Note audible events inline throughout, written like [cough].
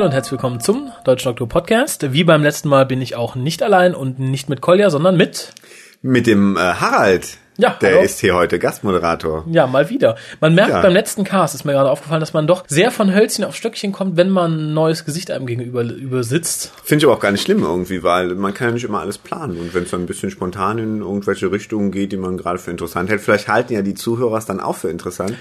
Hallo und herzlich willkommen zum Deutschen Doktor Podcast. Wie beim letzten Mal bin ich auch nicht allein und nicht mit Kolja, sondern mit mit dem äh, Harald. Ja, der hallo. ist hier heute Gastmoderator. Ja, mal wieder. Man merkt Ja. beim letzten Cast, ist mir gerade aufgefallen, dass man doch sehr von Hölzchen auf Stöckchen kommt, wenn man ein neues Gesicht einem gegenüber übersitzt. Finde ich aber auch gar nicht schlimm irgendwie, weil man kann ja nicht immer alles planen. Und wenn es dann ein bisschen spontan in irgendwelche Richtungen geht, die man gerade für interessant hält, vielleicht halten ja die Zuhörer es dann auch für interessant.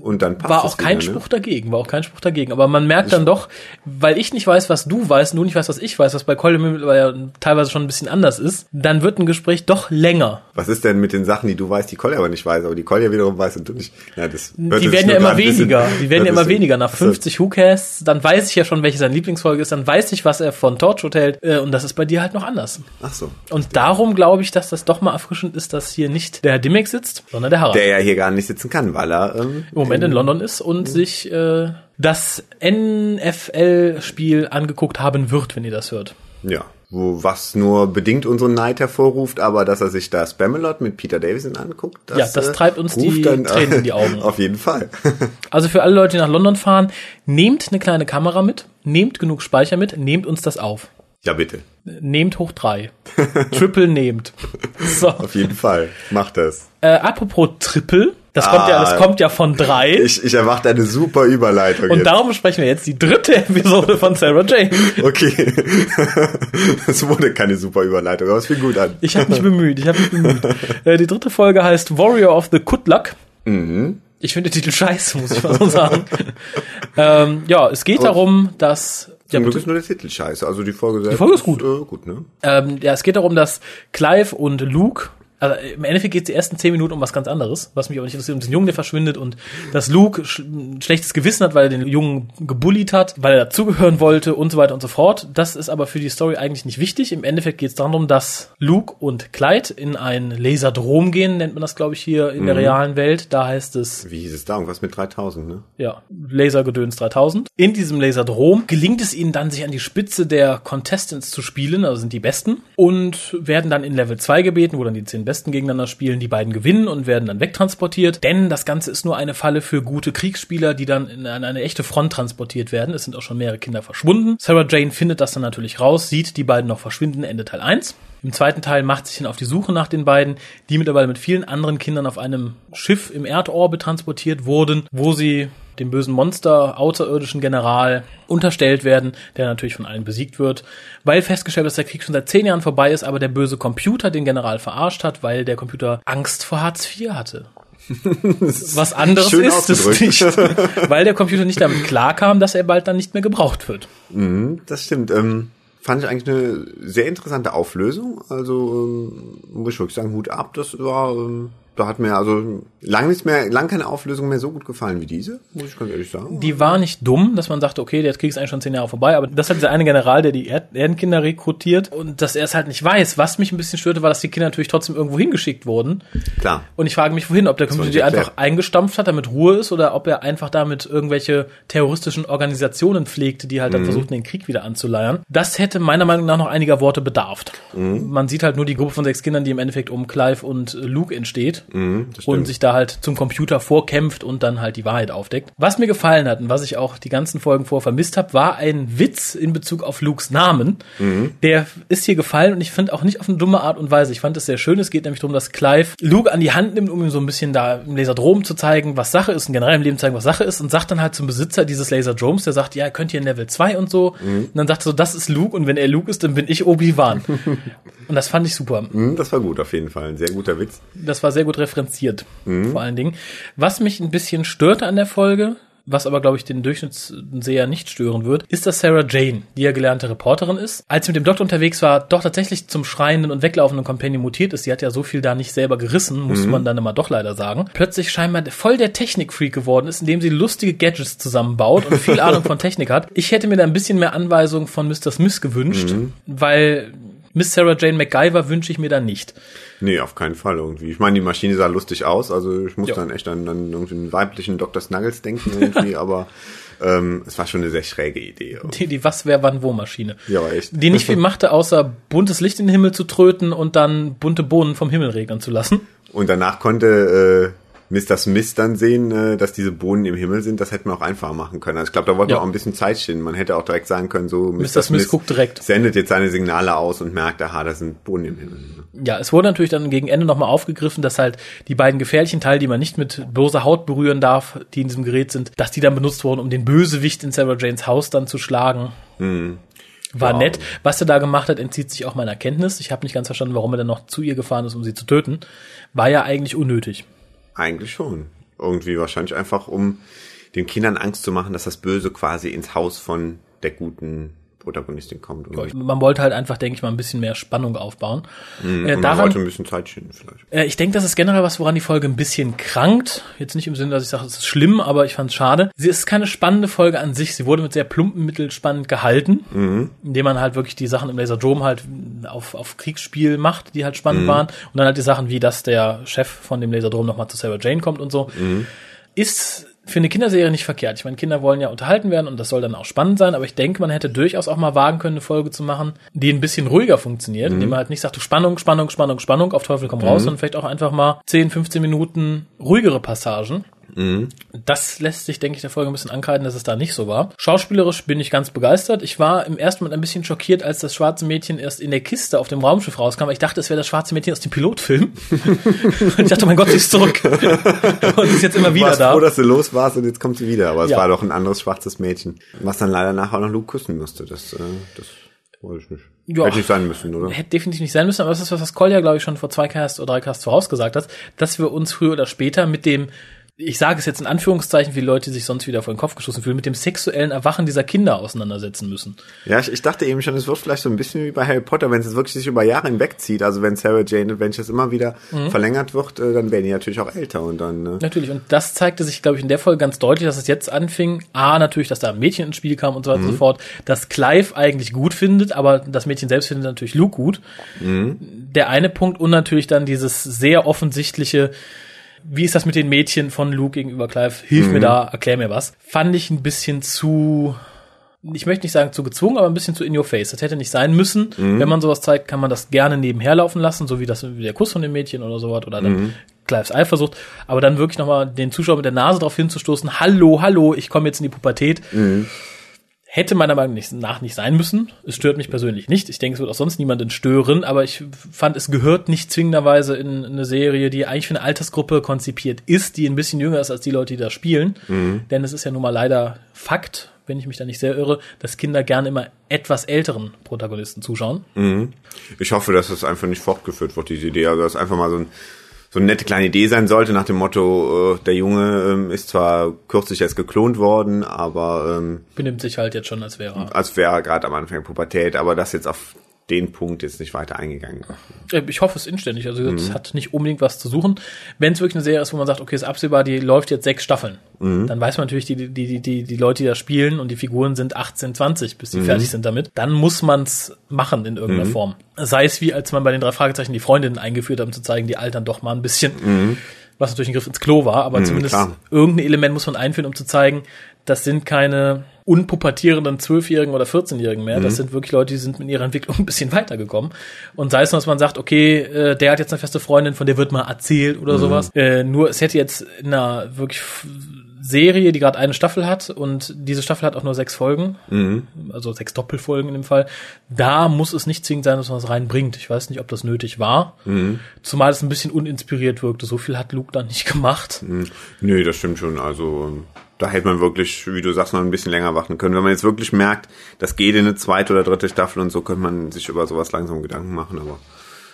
Und dann passt War auch kein wieder, ne? Spruch dagegen, war auch kein Spruch dagegen. Aber man merkt dann doch, weil ich nicht weiß, was du weißt, du nicht weißt, was ich weiß, was bei Kolja mittlerweile teilweise schon ein bisschen anders ist, dann wird ein Gespräch doch länger. Was ist denn mit den Sachen, die du weißt, die Kolja aber nicht weiß, aber die Kolja wiederum weiß und du nicht? Ja, das Die werden ja nur immer ein bisschen- weniger. Die werden ja immer weniger. Nach Achso. 50 WhoCasts, dann weiß ich ja schon, welche seine Lieblingsfolge ist, dann weiß ich, was er von Torchwood hält. äh, Und das ist bei dir halt noch anders. Ach so. Und darum glaube ich, dass das doch mal erfrischend ist, dass hier nicht der Herr Dimmick sitzt, sondern der Harald. Der ja hier gar nicht sitzen kann, weil er ähm, Moment in London ist und sich äh, das NFL-Spiel angeguckt haben wird, wenn ihr das hört. Ja, wo was nur bedingt unseren Neid hervorruft, aber dass er sich da Spamalot mit Peter Davison anguckt, das, Ja, das äh, treibt uns die Tränen in die Augen. [laughs] Auf jeden Fall. [laughs] Also für alle Leute, die nach London fahren, nehmt eine kleine Kamera mit, nehmt genug Speicher mit, nehmt uns das auf. ja, bitte. Nehmt hoch drei. Triple [laughs] nehmt. So. Auf jeden Fall. Mach das. Äh, apropos Triple, das kommt ja, das Ah. kommt ja von drei. Ich, ich erwarte eine super Überleitung und jetzt. darum besprechen wir jetzt die dritte Episode von Sarah Jane. Okay. [laughs] Es wurde keine super Überleitung, aber es fing gut an. Ich habe mich bemüht, ich habe mich bemüht. [laughs] Äh, die dritte Folge heißt Warrior of the Kudlak. Ich finde den Titel scheiße, muss ich mal so sagen. [laughs] ähm, ja, es geht darum, dass ja, Zum Glück ist nur der Titel scheiße. Also die Folge selbst Folge ist gut. Äh, gut, ne? Ähm, ja, es geht darum, dass Clive und Luke, also im Endeffekt geht es die ersten zehn Minuten um was ganz anderes, was mich aber nicht interessiert, um den Jungen, der verschwindet und dass Luke sch ein schlechtes Gewissen hat, weil er den Jungen gebullied hat, weil er dazugehören wollte und so weiter und so fort. Das ist aber für die Story eigentlich nicht wichtig. Im Endeffekt geht es darum, dass Luke und Clyde in ein Laserdrom gehen, nennt man das, glaube ich, hier in der realen Welt. Da heißt es Wie hieß es da? Irgendwas mit 3000, ne? ja, Lasergedöns 3000. In diesem Laserdrom gelingt es ihnen dann, sich an die Spitze der Contestants zu spielen, also sind die Besten, und werden dann in Level 2 gebeten, wo dann die zehn Besten gegeneinander spielen. Die beiden gewinnen und werden dann wegtransportiert, denn das Ganze ist nur eine Falle für gute Kriegsspieler, die dann in eine, eine echte Front transportiert werden. Es sind auch schon mehrere Kinder verschwunden. Sarah Jane findet das dann natürlich raus, sieht die beiden noch verschwinden, Ende Teil 1. Im zweiten Teil macht sich dann auf die Suche nach den beiden, die mittlerweile mit vielen anderen Kindern auf einem Schiff im Erdorbit transportiert wurden, wo sie dem bösen Monster, außerirdischen General unterstellt werden, der natürlich von allen besiegt wird, weil festgestellt wird, dass der Krieg schon seit zehn Jahren vorbei ist, aber der böse Computer den General verarscht hat, weil der Computer Angst vor Hartz IV hatte. [laughs] Was anderes ist es nicht, [laughs] weil der Computer nicht damit klarkam, dass er bald dann nicht mehr gebraucht wird. Das stimmt. Ähm, fand ich eigentlich eine sehr interessante Auflösung. Also ähm, muss ich wirklich sagen, Hut ab. Das war, ähm, da hat mir also lang nicht mehr, lang keine Auflösung mehr so gut gefallen wie diese, muss ich ganz ehrlich sagen. Die war nicht dumm, dass man sagte, okay, der Krieg ist eigentlich schon zehn Jahre vorbei, aber das hat dieser eine General, der die Erd Erdenkinder rekrutiert und dass er es halt nicht weiß. Was mich ein bisschen störte, war, dass die Kinder natürlich trotzdem irgendwo hingeschickt wurden. Klar. Und ich frage mich, wohin, ob der Computer nicht die erklärt. einfach eingestampft hat, damit Ruhe ist, oder ob er einfach damit irgendwelche terroristischen Organisationen pflegte, die halt dann versuchten, den Krieg wieder anzuleiern. Das hätte meiner Meinung nach noch einiger Worte bedarf. Man sieht halt nur die Gruppe von sechs Kindern, die im Endeffekt um Clive und Luke entsteht das und sich da halt zum Computer vorkämpft und dann halt die Wahrheit aufdeckt. Was mir gefallen hat und was ich auch die ganzen Folgen vor vermisst habe, war ein Witz in Bezug auf Lukes Namen. Der ist hier gefallen und ich finde auch nicht auf eine dumme Art und Weise. Ich fand es sehr schön. Es geht nämlich darum, dass Clive Luke an die Hand nimmt, um ihm so ein bisschen da im Laserdrom zu zeigen, was Sache ist und generell im Leben zeigen, was Sache ist und sagt dann halt zum Besitzer dieses Laserdroms, der sagt, ja, ihr könnt hier in Level 2 und so. Und dann sagt er so, das ist Luke und wenn er Luke ist, dann bin ich Obi-Wan. [laughs] und das fand ich super. Hm, Das war gut auf jeden Fall. Ein sehr guter Witz. Das war sehr gut referenziert, vor allen Dingen. Was mich ein bisschen störte an der Folge, was aber, glaube ich, den Durchschnittsseher nicht stören wird, ist, dass Sarah Jane, die ja gelernte Reporterin ist, als sie mit dem Doktor unterwegs war, doch tatsächlich zum schreienden und weglaufenden Companion mutiert ist. Sie hat ja so viel da nicht selber gerissen, muss man dann immer doch leider sagen. Plötzlich scheinbar voll der Technikfreak geworden ist, indem sie lustige Gadgets zusammenbaut und viel [laughs] Ahnung von Technik hat. Ich hätte mir da ein bisschen mehr Anweisung von Mr. Smith gewünscht, weil Miss Sarah Jane MacGyver wünsche ich mir da nicht. Nee, auf keinen Fall irgendwie. Ich meine, die Maschine sah lustig aus, also ich muss Ja. dann echt an, an irgendwie einen weiblichen Dr. Snuggles denken irgendwie, [laughs] aber ähm, es war schon eine sehr schräge Idee. Die, die Was, Wer, Wann, Wo Maschine. Ja, echt. Die nicht viel [laughs] machte, außer buntes Licht in den Himmel zu tröten und dann bunte Bohnen vom Himmel regnen zu lassen. Und danach konnte äh, Mr. Smith dann sehen, äh, dass diese Bohnen im Himmel sind, das hätten wir auch einfacher machen können. Also ich glaube, da wollte Ja. man auch ein bisschen Zeit stehen. Man hätte auch direkt sagen können, so Mr. Mr. Smith guckt direkt. sendet jetzt seine Signale aus und merkt, aha, da sind Bohnen im Himmel. Ja, es wurde natürlich dann gegen Ende nochmal aufgegriffen, dass halt die beiden gefährlichen Teile, die man nicht mit bloßer Haut berühren darf, die in diesem Gerät sind, dass die dann benutzt wurden, um den Bösewicht in Sarah Janes Haus dann zu schlagen. War Ja. nett. Was er da gemacht hat, entzieht sich auch meiner Kenntnis. Ich habe nicht ganz verstanden, warum er dann noch zu ihr gefahren ist, um sie zu töten. War ja eigentlich unnötig. Eigentlich schon. Irgendwie wahrscheinlich einfach, um den Kindern Angst zu machen, dass das Böse quasi ins Haus von der guten Protagonistin kommt. Man wollte halt einfach, denke ich mal, ein bisschen mehr Spannung aufbauen. äh, und man daran, wollte ein bisschen Zeit schinden vielleicht. Äh, ich denke, das ist generell was, woran die Folge ein bisschen krankt. Jetzt nicht im Sinne, dass ich sage, es ist schlimm, aber ich fand es schade. Sie ist keine spannende Folge an sich. Sie wurde mit sehr plumpen Mitteln spannend gehalten, indem man halt wirklich die Sachen im Laserdome halt auf, auf Kriegsspiel macht, die halt spannend waren. Und dann halt die Sachen wie, dass der Chef von dem Laserdome nochmal zu Sarah Jane kommt und so. Ist für eine Kinderserie nicht verkehrt. Ich meine, Kinder wollen ja unterhalten werden und das soll dann auch spannend sein, aber ich denke, man hätte durchaus auch mal wagen können, eine Folge zu machen, die ein bisschen ruhiger funktioniert, indem man halt nicht sagt, du Spannung, Spannung, Spannung, Spannung, auf Teufel komm raus, sondern vielleicht auch einfach mal 10, 15 Minuten ruhigere Passagen. Das lässt sich, denke ich, der Folge ein bisschen ankreiden, dass es da nicht so war. Schauspielerisch bin ich ganz begeistert. Ich war im ersten Moment ein bisschen schockiert, als das schwarze Mädchen erst in der Kiste auf dem Raumschiff rauskam. Ich dachte, es wäre das schwarze Mädchen aus dem Pilotfilm. und [laughs] ich dachte, mein Gott, sie ist zurück. und ist jetzt immer wieder warst da. froh, dass du los warst und jetzt kommt sie wieder. Aber es Ja. war doch ein anderes schwarzes Mädchen. Was dann leider nachher auch noch Luke küssen musste. Das, äh, das wollte ich nicht. Ja. Hätte nicht sein müssen, oder? Hätte definitiv nicht sein müssen, aber das ist was, was Kolja, glaube ich, schon vor zwei Casts oder drei Casts vorausgesagt hat, dass wir uns früher oder später mit dem, ich sage es jetzt in Anführungszeichen, wie Leute sich sonst wieder vor den Kopf geschossen fühlen, mit dem sexuellen Erwachen dieser Kinder auseinandersetzen müssen. Ja, ich, ich dachte eben schon, es wird vielleicht so ein bisschen wie bei Harry Potter, wenn es jetzt wirklich sich über Jahre hinwegzieht. Also wenn Sarah Jane Adventures immer wieder Mhm. verlängert wird, äh, dann werden die natürlich auch älter und dann. Äh, Natürlich, und das zeigte sich, glaube ich, in der Folge ganz deutlich, dass es jetzt anfing. A, natürlich, dass da ein Mädchen ins Spiel kam und so weiter und so fort, dass Clive eigentlich gut findet, aber das Mädchen selbst findet natürlich Luke gut. Der eine Punkt und natürlich dann dieses sehr offensichtliche, wie ist das mit den Mädchen von Luke gegenüber Clive? Hilf mir da, erklär mir was. Fand ich ein bisschen zu, ich möchte nicht sagen zu gezwungen, aber ein bisschen zu in your face. Das hätte nicht sein müssen. Wenn man sowas zeigt, kann man das gerne nebenher laufen lassen, so wie das wie der Kuss von dem Mädchen oder sowas oder dann Clives Eifersucht. Aber dann wirklich nochmal den Zuschauer mit der Nase darauf hinzustoßen, hallo, hallo, ich komme jetzt in die Pubertät. Hätte meiner Meinung nach nicht sein müssen. Es stört mich persönlich nicht. Ich denke, es wird auch sonst niemanden stören, aber ich fand, es gehört nicht zwingenderweise in eine Serie, die eigentlich für eine Altersgruppe konzipiert ist, die ein bisschen jünger ist als die Leute, die da spielen. Denn es ist ja nun mal leider Fakt, wenn ich mich da nicht sehr irre, dass Kinder gerne immer etwas älteren Protagonisten zuschauen. ich hoffe, dass das einfach nicht fortgeführt wird, diese Idee. Also dass einfach mal so ein so eine nette kleine Idee sein sollte, nach dem Motto, äh, der Junge ähm, ist zwar kürzlich erst geklont worden, aber ähm, Benimmt sich halt jetzt schon, als wäre er. als wäre er gerade am Anfang der Pubertät, aber das jetzt auf den Punkt jetzt nicht weiter eingegangen. Äh, Ich hoffe es inständig. Also es hat nicht unbedingt was zu suchen. Wenn es wirklich eine Serie ist, wo man sagt, okay, ist absehbar, die läuft jetzt sechs Staffeln, dann weiß man natürlich, die, die, die, die, die Leute, die da spielen und die Figuren sind 18, 20, bis die fertig sind damit. Dann muss man es machen in irgendeiner Form. Sei es wie, als man bei den drei Fragezeichen die Freundinnen eingeführt hat, um zu zeigen, die altern doch mal ein bisschen. Was natürlich ein Griff ins Klo war, aber zumindest klar. irgendein Element muss man einführen, um zu zeigen, das sind keine unpubertierenden Zwölfjährigen oder 14-Jährigen mehr. Das sind wirklich Leute, die sind mit ihrer Entwicklung [laughs] ein bisschen weitergekommen. Und sei es nur, dass man sagt, okay, äh, der hat jetzt eine feste Freundin, von der wird mal erzählt oder sowas. Äh, nur es hätte jetzt in einer wirklich Serie, die gerade eine Staffel hat und diese Staffel hat auch nur sechs Folgen, also sechs Doppelfolgen in dem Fall. Da muss es nicht zwingend sein, dass man es reinbringt. Ich weiß nicht, ob das nötig war. Zumal es ein bisschen uninspiriert wirkte. So viel hat Luke dann nicht [laughs] gemacht. Nö, das stimmt schon. Also ähm, da hätte man wirklich, wie du sagst, noch ein bisschen länger warten können. Wenn man jetzt wirklich merkt, das geht in eine zweite oder dritte Staffel und so, könnte man sich über sowas langsam Gedanken machen, aber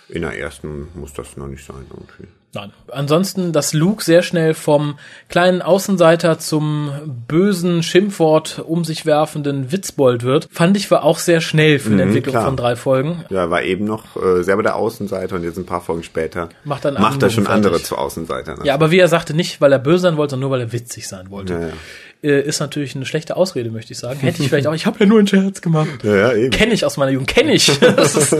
in der ersten muss das noch nicht sein irgendwie. Nein. Ansonsten, dass Luke sehr schnell vom kleinen Außenseiter zum bösen Schimpfwort um sich werfenden Witzbold wird, fand ich war auch sehr schnell für eine Entwicklung klar. von drei Folgen. Ja, war eben noch äh, selber der Außenseiter und jetzt ein paar Folgen später Macht dann macht er schon Abendbogen andere fertig. zu Außenseitern. Ja, aber wie er sagte, nicht weil er böse sein wollte, sondern nur weil er witzig sein wollte. Ja, ja. Äh, ist natürlich eine schlechte Ausrede, möchte ich sagen. Hätte ich vielleicht auch, ich habe ja nur einen Scherz gemacht. ja, ja, eben. Kenne ich aus meiner Jugend, kenne ich. [laughs] Das ist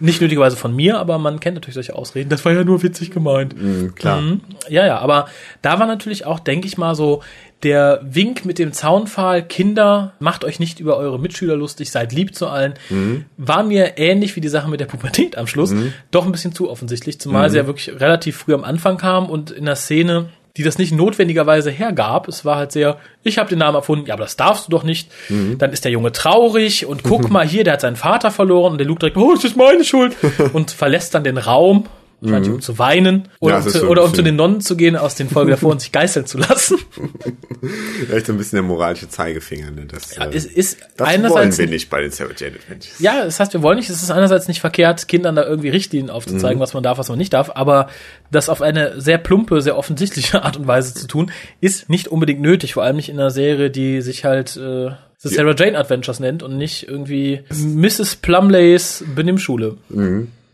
nicht nötigerweise von mir, aber man kennt natürlich solche Ausreden. Das war ja nur witzig gemeint. Mhm, klar. Mhm. Ja, ja, aber da war natürlich auch, denke ich mal, so der Wink mit dem Zaunpfahl, Kinder, macht euch nicht über eure Mitschüler lustig, seid lieb zu allen, Mhm. war mir ähnlich wie die Sache mit der Pubertät am Schluss, doch ein bisschen zu offensichtlich, zumal Mhm. sie ja wirklich relativ früh am Anfang kam und in der Szene die das nicht notwendigerweise hergab. Es war halt sehr, ich habe den Namen erfunden, ja, aber das darfst du doch nicht. Mhm. Dann ist der Junge traurig und guck [laughs] mal hier, der hat seinen Vater verloren und der Luke direkt, oh, es ist meine Schuld [laughs] und verlässt dann den Raum. Wahrscheinlich um zu weinen oder, Mhm. Ja, um, ist zu, so oder um zu den Nonnen zu gehen aus den Folgen davor und sich geißeln zu lassen. [laughs] Vielleicht so ein bisschen der moralische Zeigefinger, ne? Das, Ja, äh, es ist das einerseits wollen wir nicht bei den Sarah Jane Adventures. Ja, das heißt, wir wollen nicht, es ist einerseits nicht verkehrt, Kindern da irgendwie Richtlinien aufzuzeigen, was man darf, was man nicht darf, aber das auf eine sehr plumpe, sehr offensichtliche [laughs] Art und Weise zu tun, ist nicht unbedingt nötig, vor allem nicht in einer Serie, die sich halt äh, The Sarah Jane Adventures nennt und nicht irgendwie Mrs. Plumleys Benimmschule.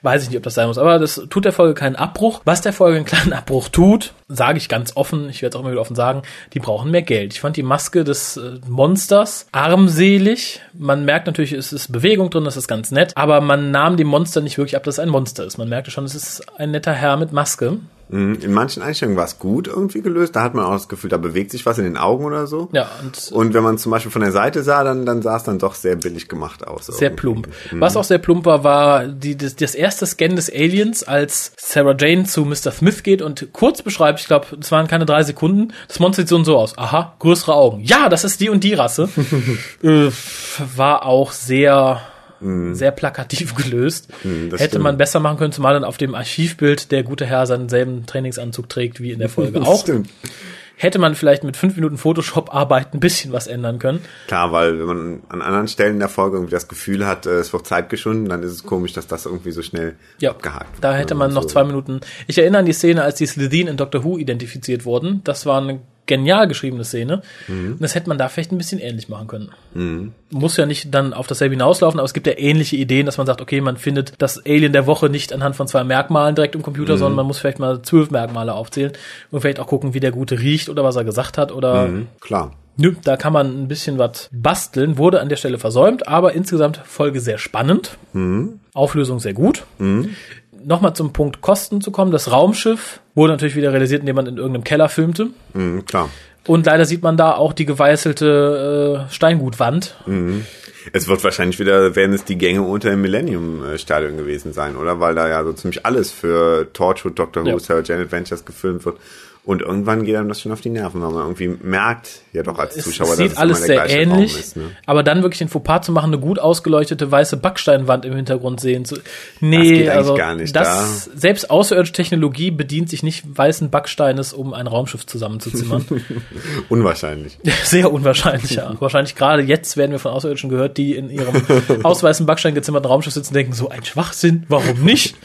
Weiß ich nicht, ob das sein muss, aber das tut der Folge keinen Abbruch. Was der Folge einen kleinen Abbruch tut, sage ich ganz offen, ich werde es auch immer wieder offen sagen, die brauchen mehr Geld. Ich fand die Maske des äh, Monsters armselig. Man merkt natürlich, es ist Bewegung drin, das ist ganz nett, aber man nahm dem Monster nicht wirklich ab, dass es ein Monster ist. Man merkte schon, es ist ein netter Herr mit Maske. Mhm. In manchen Einstellungen war es gut irgendwie gelöst. Da hat man auch das Gefühl, da bewegt sich was in den Augen oder so. Ja, und Und wenn man zum Beispiel von der Seite sah, dann, dann sah es dann doch sehr billig gemacht aus. sehr irgendwie. plump. Was auch sehr plump war, war die, das, das erste Scan des Aliens, als Sarah Jane zu Mr. Smith geht und kurz beschreibt, ich glaube, es waren keine drei Sekunden, das Monster sieht so und so aus. Aha, größere Augen. Ja, das ist die und die Rasse. [laughs] äh, war auch sehr sehr plakativ [laughs] gelöst. Mhm, das Hätte stimmt. man besser machen können, zumal dann auf dem Archivbild der gute Herr seinen selben Trainingsanzug trägt wie in der Folge [laughs] auch. Stimmt. Hätte man vielleicht mit fünf Minuten Photoshop-Arbeit ein bisschen was ändern können. Klar, weil wenn man an anderen Stellen der Folge irgendwie das Gefühl hat, äh, es wird Zeit geschunden, dann ist es komisch, dass das irgendwie so schnell Ja, abgehakt wird. da hätte man noch So. zwei Minuten. Ich erinnere an die Szene, als die Slitheen in Doctor Who identifiziert wurden. Das war eine genial geschriebene Szene. Mhm. Und das hätte man da vielleicht ein bisschen ähnlich machen können. Muss ja nicht dann auf dasselbe hinauslaufen, aber es gibt ja ähnliche Ideen, dass man sagt, okay, man findet das Alien der Woche nicht anhand von zwei Merkmalen direkt im Computer, Mhm. sondern man muss vielleicht mal zwölf Merkmale aufzählen und vielleicht auch gucken, wie der Gute riecht oder was er gesagt hat oder Mhm, Klar. Nö, da kann man ein bisschen was basteln, wurde an der Stelle versäumt, aber insgesamt Folge sehr spannend. Auflösung sehr gut. Nochmal zum Punkt Kosten zu kommen. Das Raumschiff wurde natürlich wieder realisiert, indem man in irgendeinem Keller filmte. Mhm, klar. Und leider sieht man da auch die geweißelte äh, Steingutwand. Es wird wahrscheinlich wieder, werden es die Gänge unter dem Millennium-Stadion gewesen sein, oder? Weil da ja so ziemlich alles für Torchwood, Doctor Who, Ja. Sarah Jane Adventures gefilmt wird. Und irgendwann geht einem das schon auf die Nerven, weil man irgendwie merkt, ja doch als Zuschauer, es sieht dass alles es immer sehr ähnlich, ist. Ne? aber dann wirklich den Fauxpas zu machen, eine gut ausgeleuchtete weiße Backsteinwand im Hintergrund sehen zu. Das Nee, geht eigentlich also gar nicht, das selbst außerirdische Technologie bedient sich nicht weißen Backsteines, um ein Raumschiff zusammenzuzimmern. [laughs] Unwahrscheinlich. [laughs] Sehr unwahrscheinlich, ja. Wahrscheinlich gerade jetzt werden wir von Außerirdischen gehört, die in ihrem [laughs] aus weißem Backstein gezimmerten Raumschiff sitzen und denken, so ein Schwachsinn, warum nicht?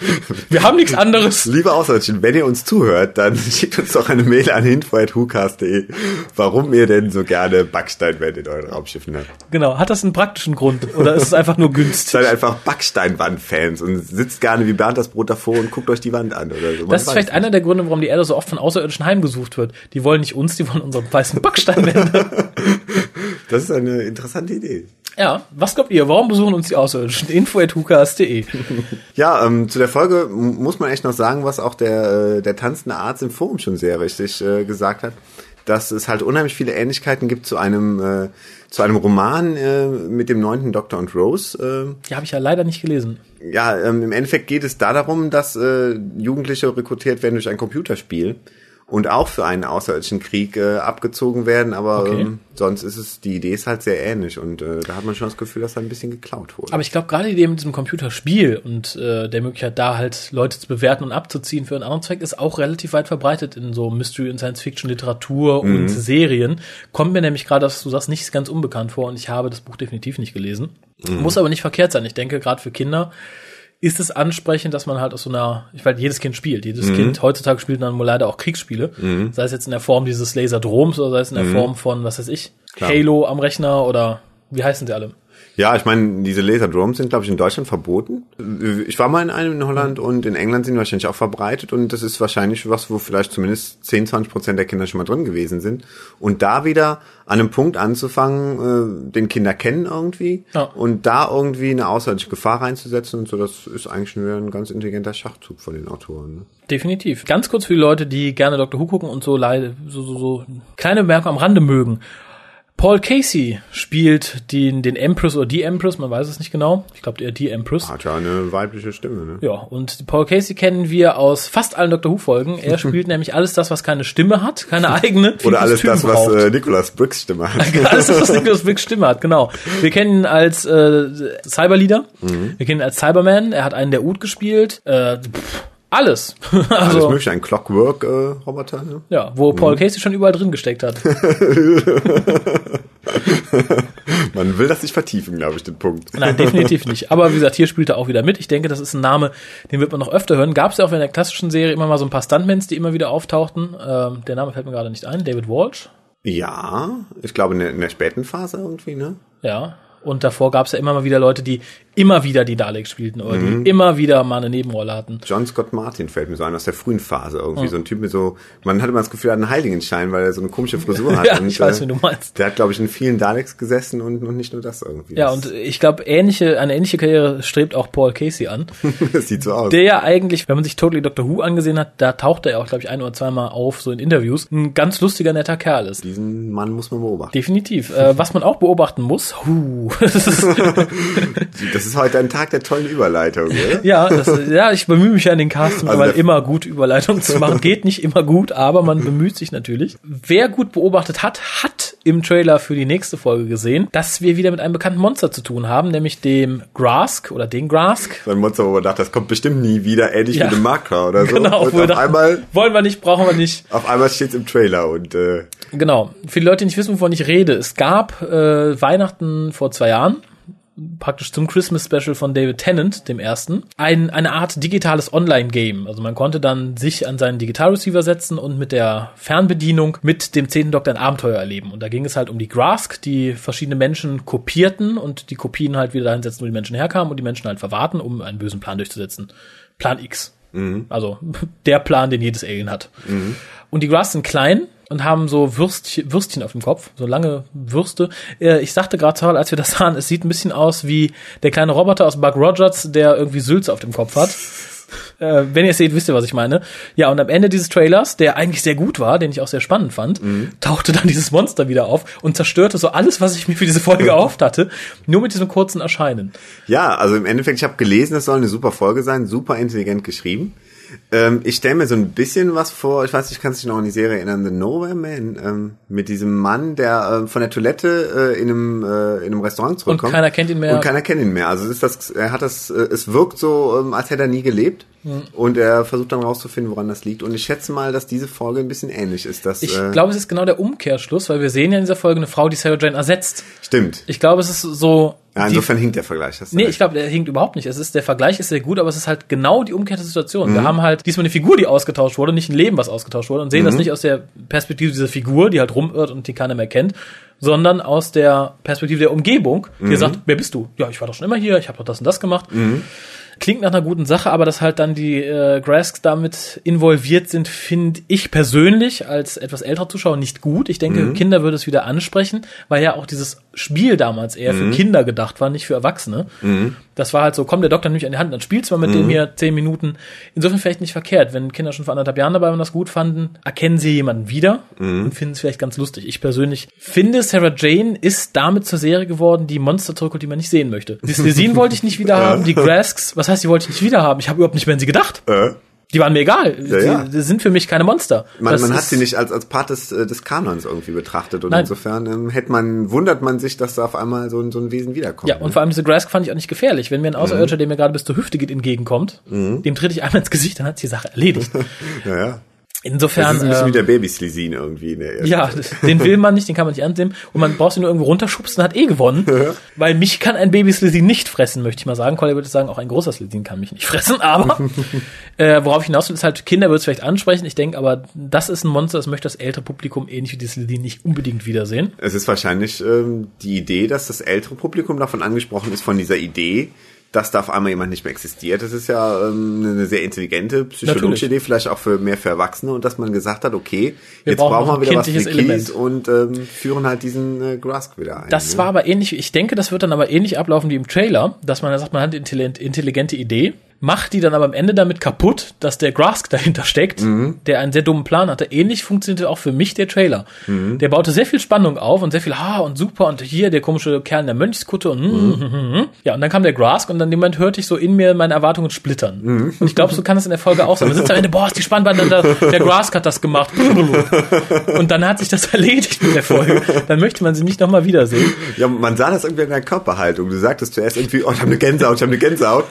Wir haben nichts anderes. Liebe Außerirdischen, wenn ihr uns zuhört, dann schickt uns doch eine Mail an info.hucast.de, warum ihr denn so gerne Backsteinwände in euren Raumschiffen habt. Genau. Hat das einen praktischen Grund? Oder ist es einfach nur günstig? [laughs] Seid einfach Backsteinwand-Fans und sitzt gerne wie Bernd das Brot davor und guckt euch die Wand an oder so. Man Das ist vielleicht nicht. einer der Gründe, warum die Erde so oft von Außerirdischen heimgesucht wird. Die wollen nicht uns, die wollen unsere weißen Backsteinwände. [laughs] Das ist eine interessante Idee. Ja, was glaubt ihr? Warum besuchen uns die Außerirdischen? [laughs] info.hukas.de [laughs] Ja, ähm, zu der Folge muss man echt noch sagen, was auch der, äh, der tanzende Arzt im Forum schon sehr richtig äh, gesagt hat, dass es halt unheimlich viele Ähnlichkeiten gibt zu einem, äh, zu einem Roman äh, mit dem neunten Doktor und Rose. Äh, Die habe ich ja leider nicht gelesen. ja, ähm, im Endeffekt geht es da darum, dass äh, Jugendliche rekrutiert werden durch ein Computerspiel und auch für einen außerirdischen Krieg äh, abgezogen werden, aber Okay. ähm, sonst ist es, die Idee ist halt sehr ähnlich und äh, da hat man schon das Gefühl, dass da ein bisschen geklaut wurde. Aber ich glaube, gerade die Idee mit diesem Computerspiel und äh, der Möglichkeit, da halt Leute zu bewerten und abzuziehen für einen anderen Zweck, ist auch relativ weit verbreitet in so Mystery- und Science-Fiction-Literatur und Serien. Kommt mir nämlich gerade, dass du sagst, nicht ganz unbekannt vor und ich habe das Buch definitiv nicht gelesen. Muss aber nicht verkehrt sein. Ich denke, gerade für Kinder ist es ansprechend, dass man halt aus so einer, ich weiß, jedes Kind spielt. Jedes Kind heutzutage spielt dann wohl leider auch Kriegsspiele. Sei es jetzt in der Form dieses Laserdroms oder sei es in der Form von, was weiß ich, Klar. Halo am Rechner oder wie heißen sie alle? Ja, ich meine, diese Laserdromes sind, glaube ich, in Deutschland verboten. Ich war mal in einem in Holland und in England sind wahrscheinlich auch verbreitet und das ist wahrscheinlich was, wo vielleicht zumindest 10, 20 Prozent der Kinder schon mal drin gewesen sind. Und da wieder an einem Punkt anzufangen, äh, den Kinder kennen irgendwie Ja. und da irgendwie eine außerirdische Gefahr reinzusetzen und so, das ist eigentlich schon wieder ein ganz intelligenter Schachzug von den Autoren. Ne? Definitiv. Ganz kurz für die Leute, die gerne Dr. Who gucken und so, so, so, so kleine Bemerkungen am Rande mögen. Paul Casey spielt den, den Empress oder die Empress, man weiß es nicht genau. Ich glaube, eher die Empress. Hat ja eine weibliche Stimme, ne? Ja, und Paul Casey kennen wir aus fast allen Doctor Who-Folgen. Er [laughs] spielt nämlich alles das, was keine Stimme hat, keine eigene. [laughs] Oder alles das, was äh, Nicolas Briggs Stimme hat. [laughs] alles das, was Nicholas Briggs Stimme hat, genau. Wir kennen ihn als äh, Cyberleader, wir kennen ihn als Cyberman, er hat einen der Oud gespielt, äh, pff, alles. [laughs] Alles [laughs] also, mögliche, ein Clockwork-Roboter, ne? ja, wo Paul Casey schon überall drin gesteckt hat. [laughs] Man will das nicht vertiefen, glaube ich, den Punkt. Nein, definitiv nicht. Aber wie gesagt, hier spielt er auch wieder mit. Ich denke, das ist ein Name, den wird man noch öfter hören. Gab es ja auch in der klassischen Serie immer mal so ein paar Stuntmans, die immer wieder auftauchten. Ähm, der Name fällt mir gerade nicht ein. David Walsh. Ja, ich glaube in der, in der späten Phase irgendwie, ne? Ja. Und davor gab es ja immer mal wieder Leute, die immer wieder die Daleks spielten oder die immer wieder mal eine Nebenrolle hatten. John Scott Martin fällt mir so ein, aus der frühen Phase irgendwie. So ein Typ mit so, man hatte immer das Gefühl, er hat einen Heiligenschein, weil er so eine komische Frisur [laughs] hat. Ja, und, ich weiß, äh, wie du meinst. Der hat, glaube ich, in vielen Daleks gesessen und, und nicht nur das irgendwie. Ja, und ich glaube, ähnliche, eine ähnliche Karriere strebt auch Paul Casey an. [laughs] das sieht so aus. Der ja eigentlich, wenn man sich Totally Doctor Who angesehen hat, da taucht er auch, glaube ich, ein oder zweimal auf, so in Interviews, ein ganz lustiger, netter Kerl ist. Diesen Mann muss man beobachten. Definitiv. Äh, was man auch beobachten muss, huh, [laughs] das ist, Das ist heute ein Tag der tollen Überleitung, oder? [laughs] ja, das, ja, ich bemühe mich ja in den Casts Also weil immer gut Überleitungen zu machen. [laughs] Geht nicht immer gut, aber man bemüht sich natürlich. Wer gut beobachtet hat, hat im Trailer für die nächste Folge gesehen, dass wir wieder mit einem bekannten Monster zu tun haben, nämlich dem Grask oder den Grask. So ein Monster, wo man dachte, das kommt bestimmt nie wieder, ähnlich Ja. wie dem Makra oder so. Genau, und auf dachten, einmal, wollen wir nicht, brauchen wir nicht. auf einmal steht's im Trailer und äh, Genau. Für die Leute, die nicht wissen, wovon ich rede, es gab äh, Weihnachten vor zwei Jahren, praktisch zum Christmas Special von David Tennant, dem ersten, ein, eine Art digitales Online-Game. Also man konnte dann sich an seinen Digitalreceiver setzen und mit der Fernbedienung mit dem zehnten Doktor ein Abenteuer erleben. Und da ging es halt um die Grask, die verschiedene Menschen kopierten und die Kopien halt wieder dahin setzen, wo die Menschen herkamen und die Menschen halt verwarten, um einen bösen Plan durchzusetzen. Plan X. Also [laughs] der Plan, den jedes Alien hat. Und die Grass sind klein und haben so Würstchen, Würstchen auf dem Kopf, so lange Würste. Äh, Ich sagte gerade, als wir das sahen, es sieht ein bisschen aus wie der kleine Roboter aus Buck Rogers, der irgendwie Sülze auf dem Kopf hat. Äh, wenn ihr es seht, wisst ihr, was ich meine. Ja, und am Ende dieses Trailers, der eigentlich sehr gut war, den ich auch sehr spannend fand, tauchte dann dieses Monster wieder auf und zerstörte so alles, was ich mir für diese Folge erhofft hatte, nur mit diesem kurzen Erscheinen. Ja, also im Endeffekt, ich habe gelesen, es soll eine super Folge sein, super intelligent geschrieben. Ähm, ich stelle mir so ein bisschen was vor, ich weiß nicht, kannst du dich noch an die Serie erinnern, The Nowhere Man, ähm, mit diesem Mann, der ähm, von der Toilette äh, in, einem, äh, in einem Restaurant zurückkommt. keiner kennt ihn mehr. Und keiner kennt ihn mehr. Also es ist das, er hat das, äh, es wirkt so, ähm, als hätte er nie gelebt. Und er versucht dann rauszufinden, woran das liegt. Und ich schätze mal, dass diese Folge ein bisschen ähnlich ist. Dass, Ich äh, glaube, es ist genau der Umkehrschluss, weil wir sehen ja in dieser Folge eine Frau, die Sarah Jane ersetzt. Stimmt. Ich glaube, es ist so. Ja, die- insofern hinkt der Vergleich. hast du Nee, recht. ich glaube, der hinkt überhaupt nicht. Es ist, der Vergleich ist sehr gut, aber es ist halt genau die umgekehrte Situation. Mhm. Wir haben halt diesmal eine Figur, die ausgetauscht wurde, nicht ein Leben, was ausgetauscht wurde und sehen Mhm. das nicht aus der Perspektive dieser Figur, die halt rumirrt und die keiner mehr kennt, sondern aus der Perspektive der Umgebung, Mhm. die sagt, wer bist du? Ja, ich war doch schon immer hier, ich habe doch das und das gemacht. Klingt nach einer guten Sache, aber dass halt dann die äh, Grasks damit involviert sind, finde ich persönlich als etwas älterer Zuschauer nicht gut. Ich denke, Mhm. Kinder würde es wieder ansprechen, weil ja auch dieses Spiel damals eher Mhm. für Kinder gedacht war, nicht für Erwachsene. Das war halt so, komm, der Doktor nimmt mich an die Hand, dann spielst du mal mit Mhm. dem hier zehn Minuten. Insofern vielleicht nicht verkehrt. Wenn Kinder schon vor anderthalb Jahren dabei waren und das gut fanden, erkennen sie jemanden wieder Mhm. und finden es vielleicht ganz lustig. Ich persönlich finde, Sarah Jane ist damit zur Serie geworden, die Monster zurückholt, die man nicht sehen möchte. Die Slesin wollte ich nicht [laughs] wieder haben, die Grasks, was heißt, die wollte ich nicht wieder haben? Ich habe überhaupt nicht mehr an sie gedacht. Äh? Die waren mir egal. Ja, ja. Die, sind für mich keine Monster. Man, man hat sie nicht als, als Part des, äh, des Kanons irgendwie betrachtet und Nein. insofern ähm, hätte man, wundert man sich, dass da auf einmal so ein, so ein Wesen wiederkommt. Ja, und vor allem diese Grask fand ich auch nicht gefährlich. Wenn mir Mhm. ein Außerirdischer, der mir gerade bis zur Hüfte geht, entgegenkommt, dem trete ich einmal ins Gesicht, dann hat die Sache erledigt. [laughs] ja, ja. Das Insofern, ist ein bisschen ähm, wie der Baby-Slesin irgendwie ersten [laughs] ja, den will man nicht, den kann man nicht ernst nehmen. Und man braucht ihn nur irgendwo runterschubsen, hat eh gewonnen. [laughs] Weil mich kann ein Baby Slitheen nicht fressen, möchte ich mal sagen. Collier würde sagen, auch ein großer Slitheen kann mich nicht fressen. Aber [laughs] äh, worauf ich hinaus will, ist halt, Kinder würde es vielleicht ansprechen. Ich denke aber, das ist ein Monster, das möchte das ältere Publikum ähnlich wie die Slitheen nicht unbedingt wiedersehen. Es ist wahrscheinlich ähm, die Idee, dass das ältere Publikum davon angesprochen ist, von dieser Idee, dass da auf einmal jemand nicht mehr existiert. Das ist ja ähm, eine sehr intelligente psychologische Natürlich. Idee, vielleicht auch für mehr für Erwachsene und dass man gesagt hat, okay, Wir jetzt brauchen wir wieder was für Element. und ähm, führen halt diesen äh, Grask wieder ein. Das ne? war aber ähnlich, ich denke, das wird dann aber ähnlich ablaufen wie im Trailer, dass man sagt, man hat eine intelligente Idee. Macht die dann aber am Ende damit kaputt, dass der Grask [laughs] dahinter steckt, Mhm. der einen sehr dummen Plan hatte. Ähnlich funktionierte auch für mich der Trailer. Mhm. Der baute sehr viel Spannung auf und sehr viel, ha und super und hier der komische Kerl in der Mönchskutte und Mhm. hm, hm, hm, ja und dann kam der Grask und dann jemand hörte ich so in mir meine Erwartungen splittern. Mhm. Und ich glaube, so kann es in der Folge auch sein. Man sitzt am Ende, boah, ist die spannend, der, der Grask hat das gemacht. [laughs] Und dann hat sich das erledigt mit der Folge. Dann möchte man sie nicht nochmal wiedersehen. Ja, man sah das irgendwie in der Körperhaltung. Du sagtest zuerst irgendwie, oh, ich habe eine Gänsehaut, ich habe eine Gänsehaut.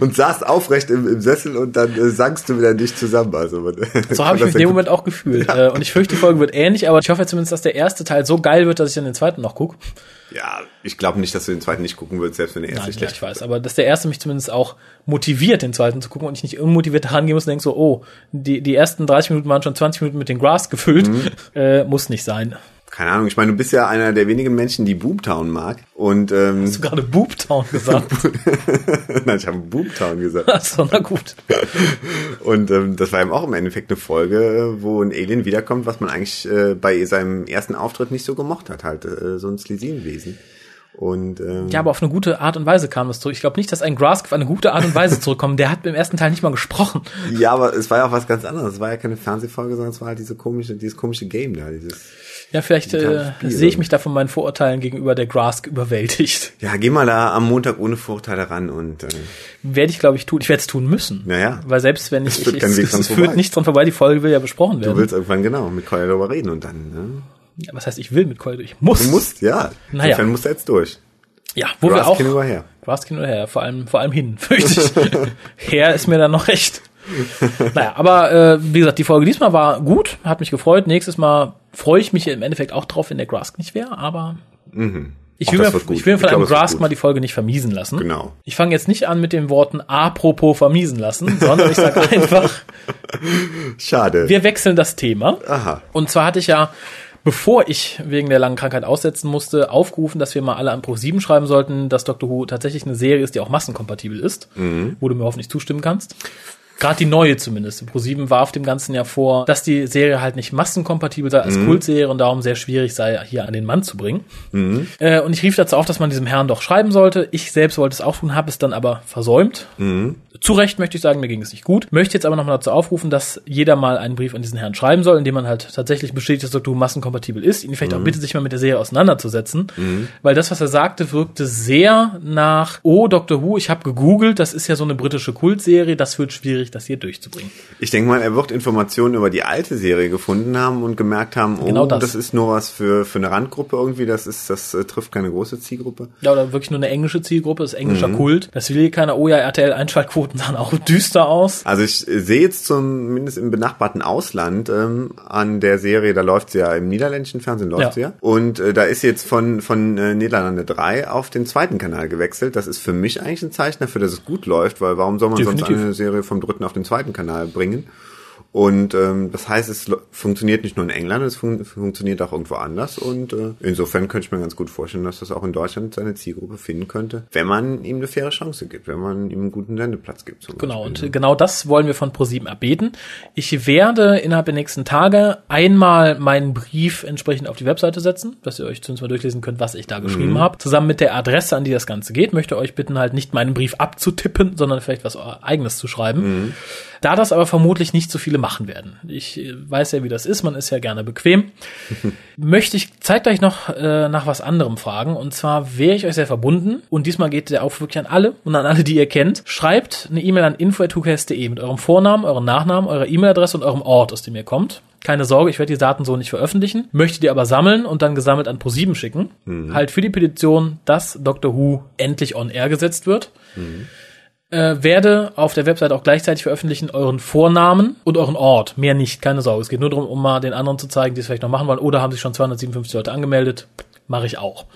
Und saßt aufrecht im, im Sessel und dann äh, sankst du wieder nicht zusammen. Also, man, [laughs] So habe ich mich in dem Moment auch gefühlt. Äh, Und ich fürchte, die Folge wird ähnlich, aber ich hoffe zumindest, dass der erste Teil so geil wird, dass ich dann den zweiten noch gucke. Ja, ich glaube nicht, dass du den zweiten nicht gucken würdest, selbst wenn der erste Nein, ja, schlecht ich weiß, aber dass der erste mich zumindest auch motiviert, den zweiten zu gucken und ich nicht unmotiviert herangehen muss und denke so, oh, die, die ersten 30 Minuten waren schon 20 Minuten mit dem Grass gefüllt. Mhm. Äh, muss nicht sein. Keine Ahnung, ich meine, du bist ja einer der wenigen Menschen, die Boomtown mag. Und ähm, Hast du gerade Boobtown gesagt? [laughs] Nein, ich habe Boomtown gesagt. Achso, na gut. [laughs] Und ähm, das war eben auch im Endeffekt eine Folge, wo ein Alien wiederkommt, was man eigentlich äh, bei seinem ersten Auftritt nicht so gemocht hat, halt äh, so ein Slisin-Wesen. Und ähm, Ja, aber auf eine gute Art und Weise kam das zurück. Ich glaube nicht, dass ein Grask auf eine gute Art und Weise [laughs] zurückkommt. Der hat im ersten Teil nicht mal gesprochen. ja, aber es war ja auch was ganz anderes. Es war ja keine Fernsehfolge, sondern es war halt diese komische, dieses komische Game da, dieses Ja, vielleicht äh, sehe ich mich da von meinen Vorurteilen gegenüber der Grask überwältigt. [laughs] Ja, geh mal da am Montag ohne Vorurteile ran und äh, Werde ich, glaube ich, tun. Ich werde es tun müssen. Naja. Weil selbst wenn ich, Es führt ich Weg es, dran es vorbei. führt nicht dran vorbei, die Folge will ja besprochen du werden. willst irgendwann genau mit Colin darüber reden und dann, ne? Ja, was heißt, ich will mit Keule? Ich muss. Du musst, ja. Naja. Insofern musst du jetzt durch. Ja, wo wir Grass auch. hin oder her. Graskin oder her, vor allem, vor allem hin, [laughs] fürchte ich. [laughs] her ist mir dann noch recht. naja, aber äh, wie gesagt, die Folge diesmal war gut, hat mich gefreut. Nächstes Mal freue ich mich im Endeffekt auch drauf, wenn der Grask nicht wäre, aber ich, Mhm. Auch will das mir, ich will mir Ich von einem Grask mal die Folge nicht vermiesen lassen. Genau. Ich fange jetzt nicht an mit den Worten apropos vermiesen lassen, sondern ich sage [laughs] einfach, Schade. wir wechseln das Thema. Aha. Und zwar hatte ich ja, bevor ich wegen der langen Krankheit aussetzen musste, aufgerufen, dass wir mal alle an Pro 7 schreiben sollten, dass Doctor Who tatsächlich eine Serie ist, die auch massenkompatibel ist, wo du mir hoffentlich zustimmen kannst. Gerade die neue zumindest. Pro 7 warf dem Ganzen ja vor, dass die Serie halt nicht massenkompatibel sei als Kultserie und darum sehr schwierig sei, hier an den Mann zu bringen. Äh, und ich rief dazu auf, dass man diesem Herrn doch schreiben sollte. Ich selbst wollte es auch tun, habe es dann aber versäumt. Zu Recht möchte ich sagen, mir ging es nicht gut. Möchte jetzt aber nochmal dazu aufrufen, dass jeder mal einen Brief an diesen Herrn schreiben soll, in dem man halt tatsächlich bestätigt, dass Doctor Who massenkompatibel ist. Ihn vielleicht auch bitte, sich mal mit der Serie auseinanderzusetzen. Weil das, was er sagte, wirkte sehr nach, oh, Doctor Who, ich habe gegoogelt, das ist ja so eine britische Kultserie, das wird schwierig, das hier durchzubringen. Ich denke mal, er wird Informationen über die alte Serie gefunden haben und gemerkt haben, oh, Genau das. das. ist nur was für, für eine Randgruppe irgendwie, das ist, das äh, trifft keine große Zielgruppe. Ja, oder wirklich nur eine englische Zielgruppe, das ist englischer Kult. Das will hier keiner, oh ja, RTL-Einschaltquoten sahen auch düster aus. Also ich sehe jetzt zumindest im benachbarten Ausland ähm, an der Serie, da läuft sie ja im niederländischen Fernsehen, läuft Ja. sie ja. Und äh, da ist jetzt von, von äh, Niederlande 3 auf den zweiten Kanal gewechselt. Das ist für mich eigentlich ein Zeichen dafür, dass es gut läuft, weil warum soll man sonst Definitiv. eine Serie vom dritten auf den zweiten Kanal bringen? Und ähm, das heißt, es funktioniert nicht nur in England, es fun funktioniert auch irgendwo anders. Und äh, insofern könnte ich mir ganz gut vorstellen, dass das auch in Deutschland seine Zielgruppe finden könnte, wenn man ihm eine faire Chance gibt, wenn man ihm einen guten Sendeplatz gibt. Genau, Beispiel. und genau das wollen wir von ProSieben erbeten. Ich werde innerhalb der nächsten Tage einmal meinen Brief entsprechend auf die Webseite setzen, dass ihr euch zumindest mal durchlesen könnt, was ich da geschrieben habe. Zusammen mit der Adresse, an die das Ganze geht, möchte euch bitten, halt nicht meinen Brief abzutippen, sondern vielleicht was eigenes zu schreiben. Da das aber vermutlich nicht so viele machen werden. Ich äh, weiß ja, wie das ist, man ist ja gerne bequem. [laughs] möchte ich zeitgleich noch äh, nach was anderem fragen. Und zwar wäre ich euch sehr verbunden. Und diesmal geht der Aufruf wirklich an alle und an alle, die ihr kennt. Schreibt eine E-Mail an info.hucast.de mit eurem Vornamen, eurem Nachnamen, eurer E-Mail-Adresse und eurem Ort, aus dem ihr kommt. Keine Sorge, ich werde die Daten so nicht veröffentlichen. Möchtet ihr aber sammeln und dann gesammelt an ProSieben schicken. Halt für die Petition, dass Doctor Who endlich on air gesetzt wird äh, werde auf der Website auch gleichzeitig veröffentlichen euren Vornamen und euren Ort. Mehr nicht, keine Sorge. Es geht nur darum, um mal den anderen zu zeigen, die es vielleicht noch machen wollen. Oder haben sich schon 257 Leute angemeldet. Mache ich auch.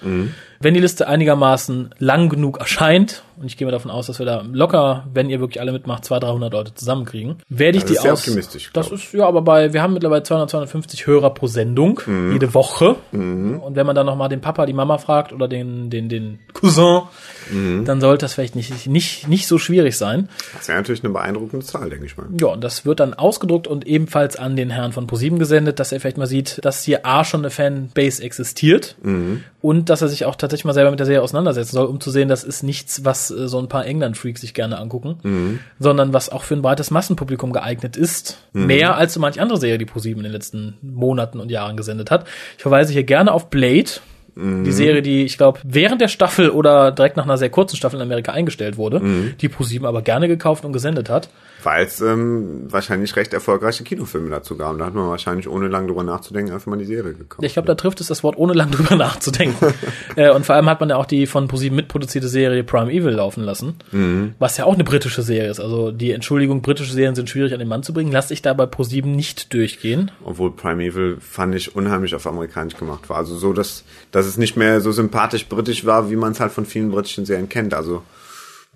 Wenn die Liste einigermaßen lang genug erscheint, und ich gehe mal davon aus, dass wir da locker, wenn ihr wirklich alle mitmacht, 200, 300 Leute zusammenkriegen, werde ich Das die ist sehr aus... optimistisch, Das glaub ist, ja, aber bei, wir haben mittlerweile 200, 250 Hörer pro Sendung, Mhm. jede Woche. Und wenn man dann noch mal den Papa, die Mama fragt oder den, den, den Cousin, Mhm. dann sollte das vielleicht nicht, nicht, nicht so schwierig sein. Das wäre natürlich eine beeindruckende Zahl, denke ich mal. Ja, und das wird dann ausgedruckt und ebenfalls an den Herrn von ProSieben gesendet, dass er vielleicht mal sieht, dass hier A schon eine Fanbase existiert und dass er sich auch tatsächlich mal selber mit der Serie auseinandersetzen soll, um zu sehen, das ist nichts, was so ein paar England-Freaks sich gerne angucken, mhm. sondern was auch für ein breites Massenpublikum geeignet ist. Mhm. Mehr als so manch andere Serie, die ProSieben in den letzten Monaten und Jahren gesendet hat. Ich verweise hier gerne auf Blade, die Serie, die ich glaube während der Staffel oder direkt nach einer sehr kurzen Staffel in Amerika eingestellt wurde, mhm. die ProSieben aber gerne gekauft und gesendet hat weil es ähm, wahrscheinlich recht erfolgreiche Kinofilme dazu gab. Da hat man wahrscheinlich ohne lang drüber nachzudenken einfach mal die Serie gekauft. Ich glaube, da trifft es das Wort ohne lang drüber [laughs] nachzudenken. [laughs] äh, und vor allem hat man ja auch die von ProSieben mitproduzierte Serie Prime Evil laufen lassen, mhm. was ja auch eine britische Serie ist. Also die Entschuldigung, britische Serien sind schwierig an den Mann zu bringen, lasse ich da bei ProSieben nicht durchgehen. Obwohl Prime Evil fand ich unheimlich auf amerikanisch gemacht war. Also so, dass, dass es nicht mehr so sympathisch britisch war, wie man es halt von vielen britischen Serien kennt. Also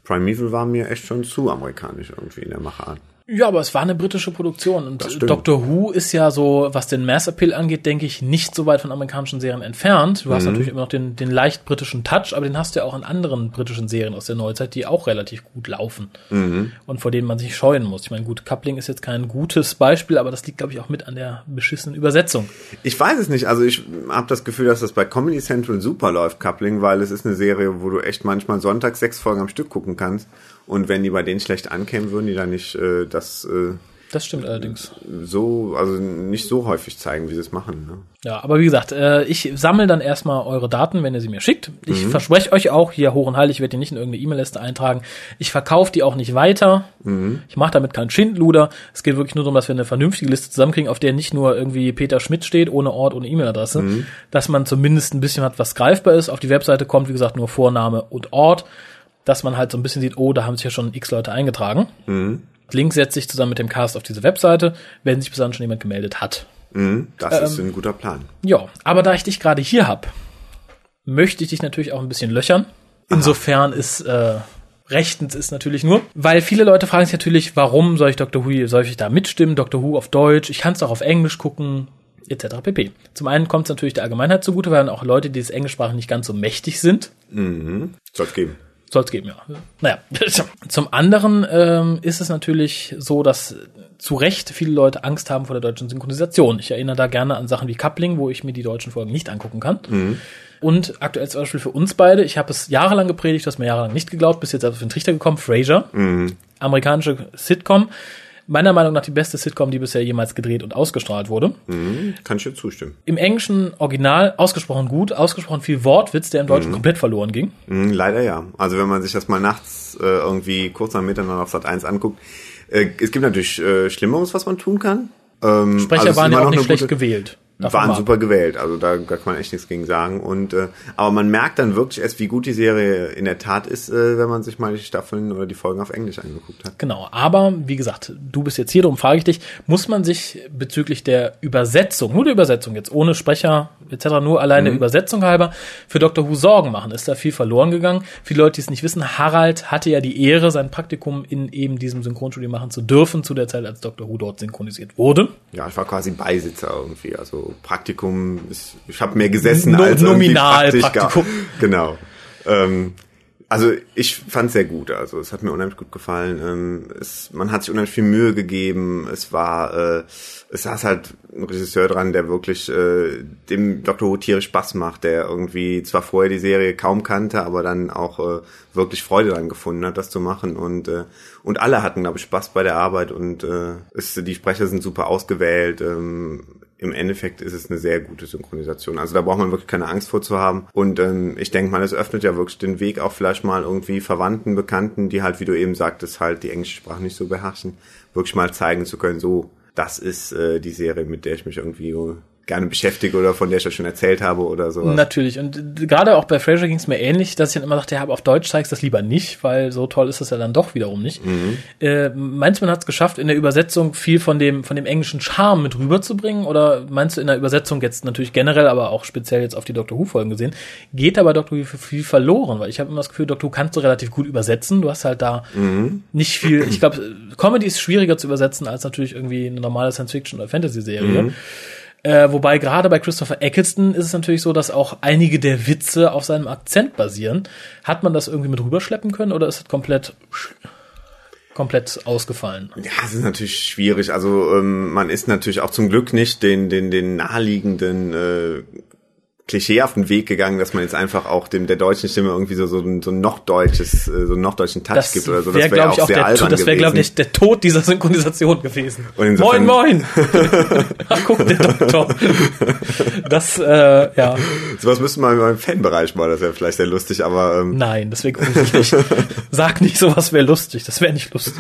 Primeval war mir echt schon zu amerikanisch irgendwie in der Machart. Ja, aber es war eine britische Produktion und Doctor Who ist ja so, was den Mass Appeal angeht, denke ich, nicht so weit von amerikanischen Serien entfernt. Du hast mhm. natürlich immer noch den, den leicht britischen Touch, aber den hast du ja auch in anderen britischen Serien aus der Neuzeit, die auch relativ gut laufen mhm. und vor denen man sich scheuen muss. Ich meine, gut, Coupling ist jetzt kein gutes Beispiel, aber das liegt, glaube ich, auch mit an der beschissenen Übersetzung. Ich weiß es nicht. Also ich habe das Gefühl, dass das bei Comedy Central super läuft, Coupling, weil es ist eine Serie, wo du echt manchmal sonntags sechs Folgen am Stück gucken kannst und wenn die bei denen schlecht ankämen, würden die da nicht äh, das. Äh, das stimmt allerdings. So, also nicht so häufig zeigen, wie sie es machen. Ne? Ja, aber wie gesagt, äh, ich sammle dann erstmal eure Daten, wenn ihr sie mir schickt. Ich mhm. verspreche euch auch, hier hoch und heilig, ich werde die nicht in irgendeine E-Mail-Liste eintragen. Ich verkaufe die auch nicht weiter. Mhm. Ich mache damit keinen Schindluder. Es geht wirklich nur darum, dass wir eine vernünftige Liste zusammenkriegen, auf der nicht nur irgendwie Peter Schmidt steht, ohne Ort, ohne E-Mail-Adresse. Mhm. Dass man zumindest ein bisschen hat, was greifbar ist. Auf die Webseite kommt, wie gesagt, nur Vorname und Ort dass man halt so ein bisschen sieht, oh, da haben sich ja schon x Leute eingetragen. Mhm. Link setzt sich zusammen mit dem Cast auf diese Webseite, wenn sich bis dann schon jemand gemeldet hat. Mhm, das ähm, ist ein guter Plan. Ja, aber da ich dich gerade hier hab, möchte ich dich natürlich auch ein bisschen löchern. Insofern Aha. ist äh, rechtens ist natürlich nur, weil viele Leute fragen sich natürlich, warum soll ich Dr. Who, soll ich da mitstimmen, Dr. Who auf Deutsch, ich kann es auch auf Englisch gucken, etc. pp. Zum einen kommt es natürlich der Allgemeinheit zugute, weil dann auch Leute, die das Englischsprache nicht ganz so mächtig sind. Mhm. Soll es geben. Soll es geben, ja. Naja. [laughs] Zum anderen ähm, ist es natürlich so, dass zu Recht viele Leute Angst haben vor der deutschen Synchronisation. Ich erinnere da gerne an Sachen wie Coupling, wo ich mir die deutschen Folgen nicht angucken kann. Mhm. Und aktuell zum Beispiel für uns beide, ich habe es jahrelang gepredigt, du hast mir jahrelang nicht geglaubt, bis jetzt auf den Trichter gekommen, Frasier, mhm. amerikanische Sitcom meiner Meinung nach die beste Sitcom, die bisher jemals gedreht und ausgestrahlt wurde. Mhm, kann ich dir zustimmen. Im englischen Original ausgesprochen gut, ausgesprochen viel Wortwitz, der im Deutschen mhm. komplett verloren ging. Mhm, leider ja. Also wenn man sich das mal nachts äh, irgendwie kurz am Miteinander auf Sat 1 anguckt, äh, es gibt natürlich äh, Schlimmeres, was man tun kann. Ähm, Sprecher also waren ja auch nicht schlecht gewählt waren super gewählt, also da, da kann man echt nichts gegen sagen. Und äh, aber man merkt dann wirklich erst, wie gut die Serie in der Tat ist, äh, wenn man sich mal die Staffeln oder die Folgen auf Englisch angeguckt hat. Genau, aber wie gesagt, du bist jetzt hier, darum frage ich dich, muss man sich bezüglich der Übersetzung, nur der Übersetzung jetzt, ohne Sprecher etc., nur alleine mhm. Übersetzung halber, für Dr. Who Sorgen machen? Ist da viel verloren gegangen? Viele Leute, die es nicht wissen, Harald hatte ja die Ehre, sein Praktikum in eben diesem Synchronstudio machen zu dürfen, zu der Zeit, als Dr. Who dort synchronisiert wurde. Ja, ich war quasi Beisitzer irgendwie, also Praktikum, ist, ich habe mehr gesessen no, als nominal Praktikum. [laughs] Genau. Ähm, also ich fand sehr gut. Also es hat mir unheimlich gut gefallen. Ähm, es, man hat sich unheimlich viel Mühe gegeben. Es war, äh, es saß halt ein Regisseur dran, der wirklich äh, dem Dr. Who tierisch Spaß macht, der irgendwie zwar vorher die Serie kaum kannte, aber dann auch äh, wirklich Freude dran gefunden hat, das zu machen. Und äh, und alle hatten, glaube ich, Spaß bei der Arbeit und äh, es, die Sprecher sind super ausgewählt. Ähm, im Endeffekt ist es eine sehr gute Synchronisation. Also da braucht man wirklich keine Angst vor zu haben. Und ähm, ich denke mal, es öffnet ja wirklich den Weg auch vielleicht mal irgendwie Verwandten, Bekannten, die halt, wie du eben sagtest, halt die englische Sprache nicht so beherrschen, wirklich mal zeigen zu können, so, das ist äh, die Serie, mit der ich mich irgendwie gerne beschäftige oder von der ich euch schon erzählt habe oder so. Natürlich. Und gerade auch bei Fraser ging es mir ähnlich, dass ich dann immer dachte, ja, aber auf Deutsch zeigst du das lieber nicht, weil so toll ist das ja dann doch wiederum nicht. Mhm. Äh, meinst du, man hat es geschafft, in der Übersetzung viel von dem, von dem englischen Charme mit rüberzubringen? Oder meinst du in der Übersetzung jetzt natürlich generell, aber auch speziell jetzt auf die Doctor Who-Folgen gesehen, geht da bei Doctor Who viel verloren? Weil ich habe immer das Gefühl, Doctor Who kannst du relativ gut übersetzen. Du hast halt da mhm. nicht viel, ich glaube, Comedy ist schwieriger zu übersetzen als natürlich irgendwie eine normale Science-Fiction- oder Fantasy-Serie. Mhm. Äh, wobei gerade bei Christopher Eccleston ist es natürlich so, dass auch einige der Witze auf seinem Akzent basieren. Hat man das irgendwie mit rüberschleppen können oder ist es komplett komplett ausgefallen? Ja, es ist natürlich schwierig. Also ähm, man ist natürlich auch zum Glück nicht den den den naheliegenden äh, klischeehaften Weg gegangen, dass man jetzt einfach auch dem der deutschen Stimme irgendwie so so ein, so ein noch deutsches äh, so einen noch deutschen Touch Das gibt oder so. wäre, wär glaube ich, auch der, albern das wäre, glaube ich, der Tod dieser Synchronisation gewesen. Moin, moin! [laughs] Ach, guck, der Doktor. Das, äh, ja, Sowas müsste man im Fanbereich mal, das wäre vielleicht sehr lustig, aber ähm, nein, das wäre. Sag nicht, sowas wäre lustig. Das wäre nicht lustig.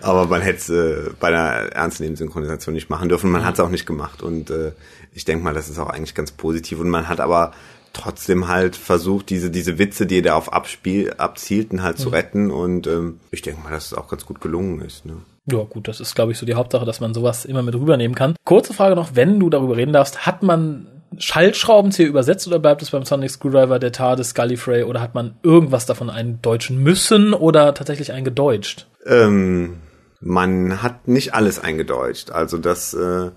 aber man hätte es äh, bei einer ernstnehmenden Synchronisation nicht machen dürfen. Man hat es auch nicht gemacht und äh, ich denke mal, das ist auch eigentlich ganz positiv und man hat aber trotzdem halt versucht, diese diese Witze, die da auf Abspiel abzielten, halt zu retten und ähm, ich denke mal, dass es auch ganz gut gelungen ist. Ne? Ja, gut, das ist, glaube ich, so die Hauptsache, dass man sowas immer mit rübernehmen kann. Kurze Frage noch, wenn du darüber reden darfst, hat man Schaltschraubenzieher übersetzt oder bleibt es beim Sonic Screwdriver der TARDIS Gallifrey oder hat man irgendwas davon eindeutschen müssen oder tatsächlich eingedeutscht? Ähm, man hat nicht alles eingedeutscht. Also das, äh,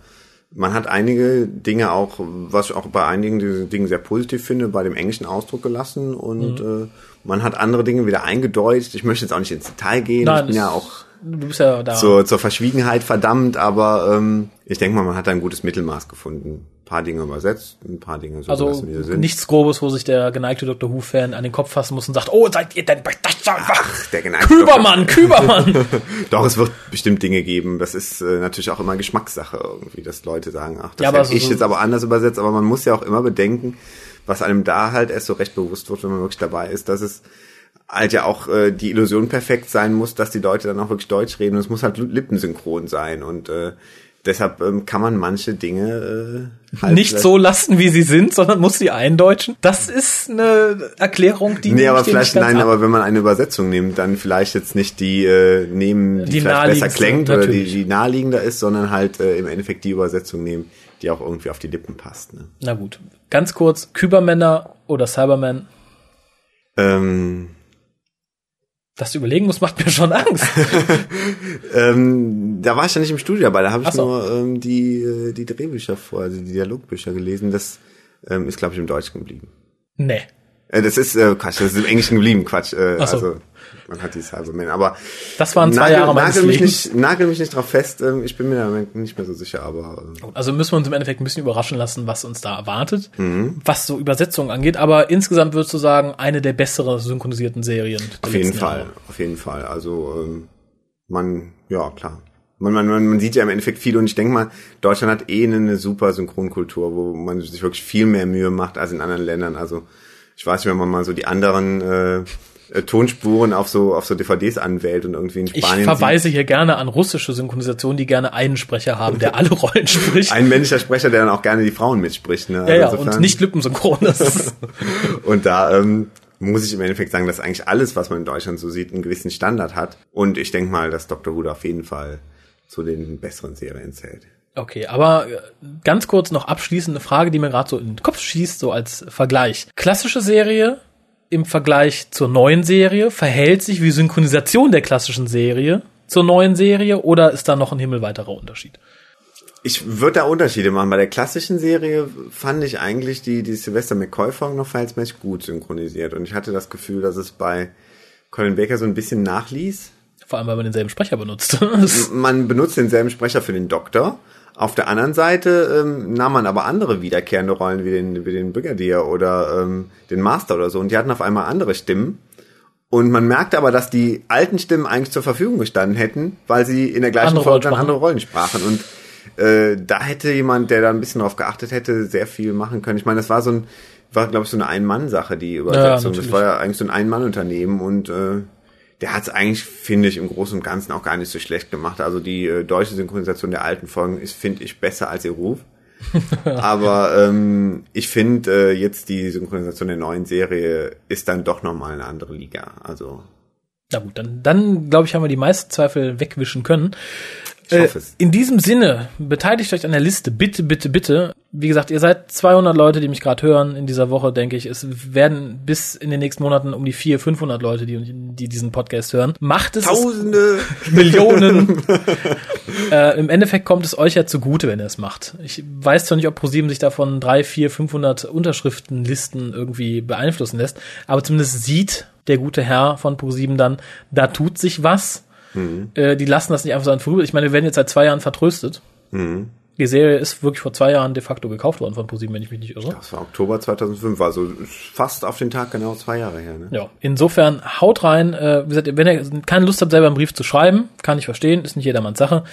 man hat einige Dinge auch, was ich auch bei einigen Dingen sehr positiv finde, bei dem englischen Ausdruck gelassen und äh, man hat andere Dinge wieder eingedeutscht. Ich möchte jetzt auch nicht ins Detail gehen. Nein, ich bin ja auch Du bist ja da. zur, zur Verschwiegenheit verdammt, aber ähm, ich denke mal, man hat da ein gutes Mittelmaß gefunden. Ein paar Dinge übersetzt, ein paar Dinge so also gelassen, wie sie sind. nichts Grobes, wo sich der geneigte Dr. Who-Fan an den Kopf fassen muss und sagt, oh, seid ihr denn bei das Ach, der geneigte Kübermann, Kübermann. [laughs] Doch, es wird bestimmt Dinge geben. Das ist äh, natürlich auch immer Geschmackssache irgendwie, dass Leute sagen, ach, das Ja, hätte so- ich so- jetzt aber anders übersetzt. Aber man muss ja auch immer bedenken, was einem da halt erst so recht bewusst wird, wenn man wirklich dabei ist, dass es halt ja auch äh, die Illusion perfekt sein muss, dass die Leute dann auch wirklich Deutsch reden. Und es muss halt lippensynchron sein. Und äh, deshalb ähm, kann man manche Dinge äh, halt nicht so lassen, wie sie sind, sondern muss sie eindeutschen. Das ist eine Erklärung, die Nee, aber vielleicht, nein, ab. aber wenn man eine Übersetzung nimmt, dann vielleicht jetzt nicht die äh, nehmen, die, Die vielleicht besser klingt oder die, die naheliegender ist, sondern halt äh, im Endeffekt die Übersetzung nehmen, die auch irgendwie auf die Lippen passt. Ne? Na gut. Ganz kurz, Kübermänner oder Cybermen. Ähm, Das überlegen muss, macht mir schon Angst. [laughs] ähm, da war ich ja nicht im Studio dabei, da habe ich so. nur ähm, die, äh, die Drehbücher vor, also die Dialogbücher gelesen. Das ähm, ist, glaube ich, im Deutschen geblieben. nee. Äh, das ist äh, Quatsch, das ist im Englischen geblieben, Quatsch. Äh, so. Also man hat die Cybermen, aber Das waren zwei nagel, Jahre meines nagel mich Lebens. nicht, nagel mich nicht drauf fest. Ähm, ich bin mir nicht mehr so sicher, aber ähm, Also müssen wir uns im Endeffekt ein bisschen überraschen lassen, was uns da erwartet, Mhm. was so Übersetzungen angeht. Aber insgesamt würdest du sagen, eine der besseren synchronisierten Serien. Auf jeden Fall, Jahre. auf jeden Fall. Also ähm, man, ja klar. Man, man, man, man sieht ja im Endeffekt viel und ich denke mal, Deutschland hat eh eine super Synchronkultur, wo man sich wirklich viel mehr Mühe macht als in anderen Ländern. Also ich weiß nicht, wenn man mal so die anderen äh, äh, Tonspuren auf so auf so DVDs anwählt und irgendwie in Ich Spanien verweise hier gerne an russische Synchronisationen, die gerne einen Sprecher haben, der alle Rollen spricht. ein männlicher Sprecher, der dann auch gerne die Frauen mitspricht. Ne? ja, ja, Also und insofern- nicht lippensynchron. Ist, [laughs] Und da ähm, muss ich im Endeffekt sagen, dass eigentlich alles, was man in Deutschland so sieht, einen gewissen Standard hat. Und ich denke mal, dass Dr. Who auf jeden Fall zu den besseren Serien zählt. Okay, aber äh, ganz kurz noch abschließende Frage, die mir gerade so in den Kopf schießt, so als Vergleich. Klassische Serie im Vergleich zur neuen Serie verhält sich wie Synchronisation der klassischen Serie zur neuen Serie oder ist da noch ein himmelweiterer Unterschied? Ich würde da Unterschiede machen. Bei der klassischen Serie fand ich eigentlich die, die Sylvester McCoy-Folgen noch verhältnismäßig gut synchronisiert. Und ich hatte das Gefühl, dass es bei Colin Baker so ein bisschen nachließ. Vor allem, weil man denselben Sprecher benutzt. [laughs] Man benutzt denselben Sprecher für den Doktor. Auf der anderen Seite ähm, nahm man aber andere wiederkehrende Rollen wie den, wie den Brigadier oder ähm, den Master oder so. Und die hatten auf einmal andere Stimmen. Und man merkte aber, dass die alten Stimmen eigentlich zur Verfügung gestanden hätten, weil sie in der gleichen Andere Folge dann Rollen andere Rollen sprachen. Und äh, da hätte jemand, der da ein bisschen drauf geachtet hätte, sehr viel machen können. Ich meine, das war so ein, war glaube ich so eine Ein-Mann-Sache, die Übersetzung. das natürlich. war ja eigentlich so ein Ein-Mann-Unternehmen und äh, der hat es eigentlich, finde ich, im Großen und Ganzen auch gar nicht so schlecht gemacht. Also die äh, deutsche Synchronisation der alten Folgen ist, finde ich, besser als ihr Ruf. [laughs] Aber ähm, ich finde äh, jetzt die Synchronisation der neuen Serie ist dann doch nochmal eine andere Liga. Also Na gut, dann, dann glaube ich, haben wir die meisten Zweifel wegwischen können. Ich hoffe es. In diesem Sinne, beteiligt euch an der Liste. Bitte, bitte, bitte. Wie gesagt, ihr seid 200 Leute, die mich gerade hören in dieser Woche, denke ich. Es werden bis in den nächsten Monaten um die 400, 500 Leute, die, die diesen Podcast hören. Macht es. Tausende! [laughs] Millionen. [laughs] äh, Im Endeffekt kommt es euch ja zugute, wenn ihr es macht. Ich weiß zwar nicht, ob ProSieben sich davon drei, vier, 500 Unterschriftenlisten irgendwie beeinflussen lässt, aber zumindest sieht der gute Herr von ProSieben dann, da tut sich was. Äh, die lassen das nicht einfach so an vorüber. Ich meine, wir werden jetzt seit zwei Jahren vertröstet. Die Serie ist wirklich vor zwei Jahren de facto gekauft worden von ProSieben, wenn ich mich nicht irre. Das war Oktober 2005, also fast auf den Tag genau zwei Jahre her. Ne? Ja, insofern haut rein. Äh, wie gesagt, wenn ihr keine Lust habt, selber einen Brief zu schreiben, kann ich verstehen, ist nicht jedermanns Sache.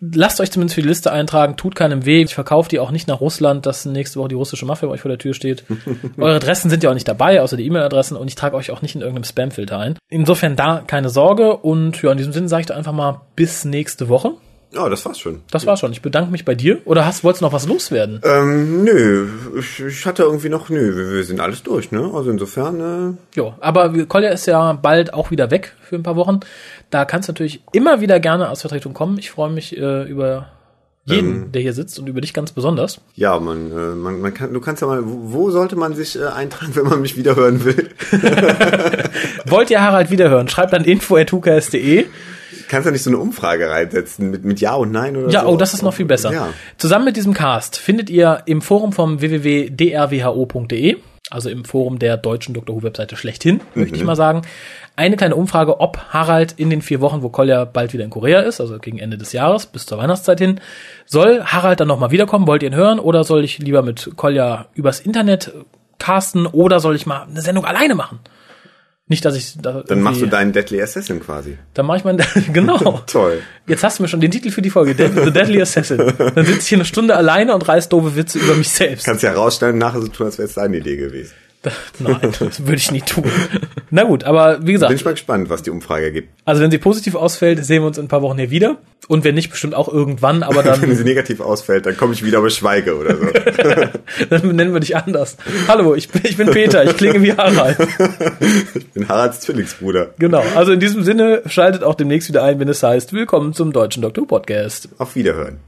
Lasst euch zumindest für die Liste eintragen, tut keinem weh. Ich verkaufe die auch nicht nach Russland, dass nächste Woche die russische Mafia bei euch vor der Tür steht. [laughs] Eure Adressen sind ja auch nicht dabei, außer die E-Mail-Adressen und ich trage euch auch nicht in irgendeinem Spam-Filter ein. Insofern da keine Sorge und ja, in diesem Sinne sage ich da einfach mal bis nächste Woche. Ja, das war's schon. Das war's schon. Ich bedanke mich bei dir. Oder hast, wolltest du noch was loswerden? Ähm, nö, ich, ich hatte irgendwie noch, nö, wir, wir sind alles durch, ne? Also insofern, äh, Jo, aber Kolja ist ja bald auch wieder weg für ein paar Wochen. Da kannst du natürlich immer wieder gerne als Vertretung kommen. Ich freue mich äh, über jeden, der hier sitzt und über dich ganz besonders. ja, man, äh, man, man kann, du kannst ja mal, wo, wo sollte man sich äh, eintragen, [laughs] wenn man mich wiederhören will? [laughs] Wollt ihr Harald wiederhören? Schreibt an info.hukas.de. Kannst ja nicht so eine Umfrage reinsetzen mit, mit Ja und Nein oder Ja, so. oh, das ist noch viel besser. Ja. Zusammen mit diesem Cast findet ihr im Forum vom www.drwho.de, also im Forum der deutschen Dr. Who Webseite schlechthin, möchte ich mal sagen, eine kleine Umfrage, ob Harald in den vier Wochen, wo Kolja bald wieder in Korea ist, also gegen Ende des Jahres bis zur Weihnachtszeit hin, soll Harald dann nochmal wiederkommen? Wollt ihr ihn hören oder soll ich lieber mit Kolja übers Internet casten oder soll ich mal eine Sendung alleine machen? Nicht, dass ich da Dann machst du deinen Deadly Assassin quasi. Dann mache ich mal [laughs] genau. [laughs] Toll. Jetzt hast du mir schon den Titel für die Folge, The Deadly Assassin. Dann sitze ich hier eine Stunde alleine und reiß doofe Witze über mich selbst. Kannst ja rausstellen, nachher so tun, als wäre es deine Idee gewesen. [laughs] Nein, das würde ich nie tun. Na gut, aber wie Bin gesagt, ich mal gespannt, was die Umfrage gibt. also wenn sie positiv ausfällt, sehen wir uns in ein paar Wochen hier wieder. Und wenn nicht, bestimmt auch irgendwann, aber [laughs] Wenn dann, sie negativ ausfällt, dann komme ich wieder, aber schweige oder so. [laughs] dann nennen wir dich anders. Hallo, ich bin, ich bin Peter, ich klinge wie Harald. Ich bin Haralds Zwillingsbruder. Genau, also in diesem Sinne schaltet auch demnächst wieder ein, wenn es heißt, willkommen zum Deutschen Doktor Podcast. Auf Wiederhören.